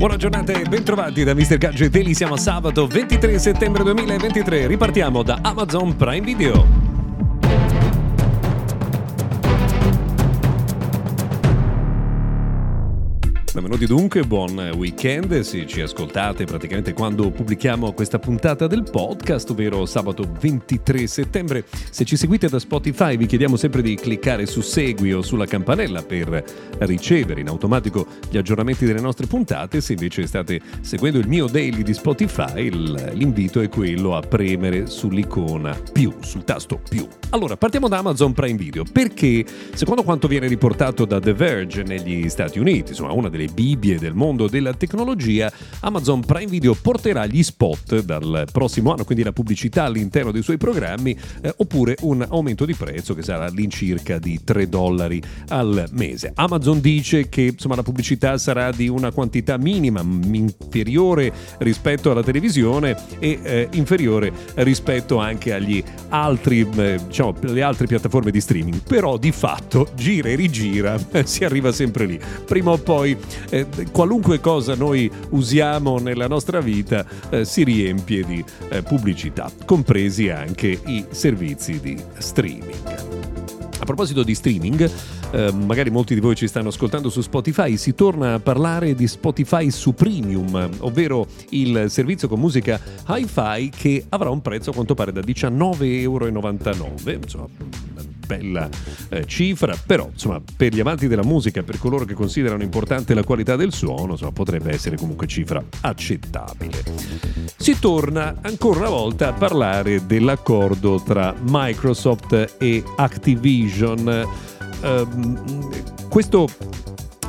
Buona giornata e bentrovati da Mr. Gadget Daily. Siamo a sabato 23 settembre 2023. Ripartiamo da Amazon Prime Video. Benvenuti dunque, buon weekend se ci ascoltate praticamente quando pubblichiamo questa puntata del podcast, ovvero sabato 23 settembre. Se ci seguite da Spotify vi chiediamo sempre di cliccare su segui o sulla campanella per ricevere in automatico gli aggiornamenti delle nostre puntate. Se invece state seguendo il mio daily di Spotify, l'invito è quello a premere sull'icona più, sul tasto più. Allora, partiamo da Amazon Prime Video, perché secondo quanto viene riportato da The Verge negli Stati Uniti, insomma una delle delle Bibbie del mondo della tecnologia, Amazon Prime Video porterà gli spot dal prossimo anno, quindi la pubblicità all'interno dei suoi programmi, eh, oppure un aumento di prezzo che sarà all'incirca di 3 dollari al mese. Amazon dice che insomma, la pubblicità sarà di una quantità minima, inferiore rispetto alla televisione e eh, inferiore rispetto anche agli altri, eh, diciamo, le altre piattaforme di streaming. Però di fatto gira e rigira, si arriva sempre lì. Prima o poi eh, qualunque cosa noi usiamo nella nostra vita eh, si riempie di eh, pubblicità, compresi anche i servizi di streaming. A proposito di streaming, eh, magari molti di voi ci stanno ascoltando su Spotify, si torna a parlare di Spotify su Premium, ovvero il servizio con musica hi-fi che avrà un prezzo a quanto pare da 19,99 euro, insomma bella eh, cifra, però insomma per gli amanti della musica, per coloro che considerano importante la qualità del suono, insomma, potrebbe essere comunque cifra accettabile. Si torna ancora una volta a parlare dell'accordo tra Microsoft e Activision. Um, questo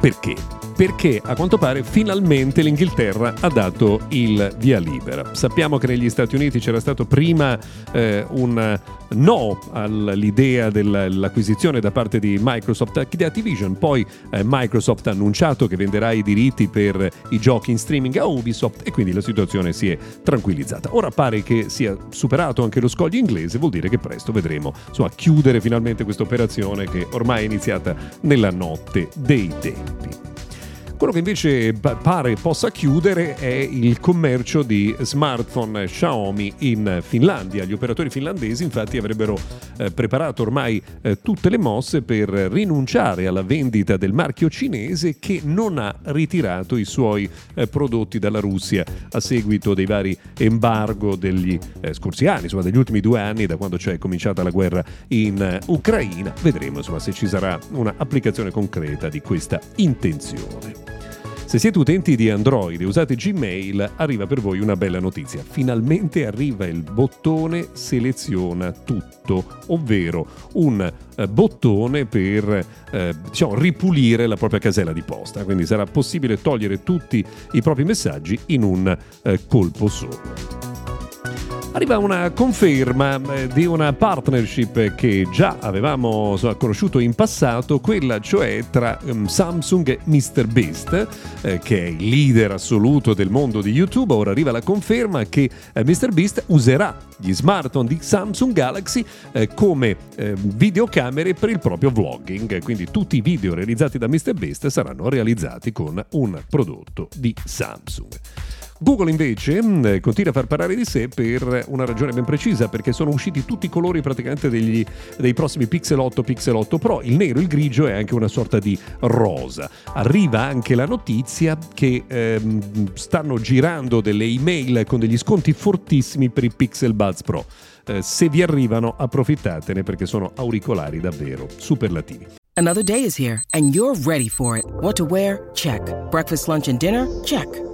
perché? Perché a quanto pare finalmente l'Inghilterra ha dato il via libera. Sappiamo che negli Stati Uniti c'era stato prima eh, un no all'idea dell'acquisizione da parte di Microsoft di Activision, poi eh, Microsoft ha annunciato che venderà i diritti per i giochi in streaming a Ubisoft e quindi la situazione si è tranquillizzata. Ora pare che sia superato anche lo scoglio inglese, vuol dire che presto vedremo insomma, chiudere finalmente questa operazione che ormai è iniziata nella notte dei tempi. Quello che invece pare possa chiudere è il commercio di smartphone Xiaomi in Finlandia. Gli operatori finlandesi infatti avrebbero eh, preparato ormai eh, tutte le mosse per rinunciare alla vendita del marchio cinese che non ha ritirato i suoi eh, prodotti dalla Russia a seguito dei vari embargo degli eh, scorsi anni, insomma degli ultimi due anni da quando c'è cominciata la guerra in eh, Ucraina. Vedremo insomma, se ci sarà un'applicazione concreta di questa intenzione. Se siete utenti di Android e usate Gmail, arriva per voi una bella notizia. Finalmente arriva il bottone seleziona tutto, ovvero un eh, bottone per eh, diciamo, ripulire la propria casella di posta. Quindi sarà possibile togliere tutti i propri messaggi in un eh, colpo solo arriva una conferma eh, di una partnership che già avevamo so, conosciuto in passato, quella cioè tra um, Samsung e MrBeast, eh, che è il leader assoluto del mondo di YouTube. Ora arriva la conferma che eh, MrBeast userà gli smartphone di Samsung Galaxy eh, come eh, videocamere per il proprio vlogging. Quindi tutti i video realizzati da MrBeast saranno realizzati con un prodotto di Samsung. Google invece mm, eh, continua a far parlare di sé per una ragione ben precisa, perché sono usciti tutti i colori praticamente degli, dei prossimi Pixel 8, Pixel 8 Pro, il nero, il grigio e anche una sorta di rosa. Arriva anche la notizia che ehm, stanno girando delle email con degli sconti fortissimi per i Pixel Buds Pro. Eh, se vi arrivano approfittatene perché sono auricolari davvero superlativi. Another day is here and you're ready for it. What to wear? Check. Breakfast, lunch and dinner? Check.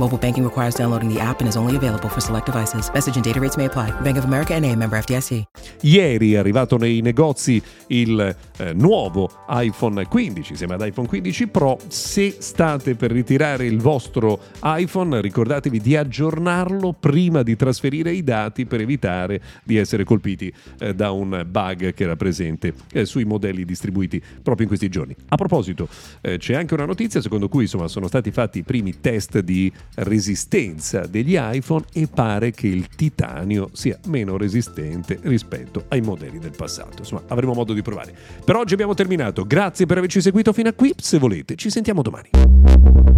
Mobile banking requires downloading the app and is only available for select devices. Message and data rates may apply. Bank of America NA, member FDIC. Ieri è arrivato nei negozi il eh, nuovo iPhone 15, insieme ad iPhone 15 Pro. Se state per ritirare il vostro iPhone, ricordatevi di aggiornarlo prima di trasferire i dati per evitare di essere colpiti eh, da un bug che era presente eh, sui modelli distribuiti proprio in questi giorni. A proposito, eh, c'è anche una notizia secondo cui insomma, sono stati fatti i primi test di resistenza degli iPhone e pare che il titanio sia meno resistente rispetto ai modelli del passato. Insomma, avremo modo di provare. Per oggi abbiamo terminato. Grazie per averci seguito fino a qui. Se volete, ci sentiamo domani.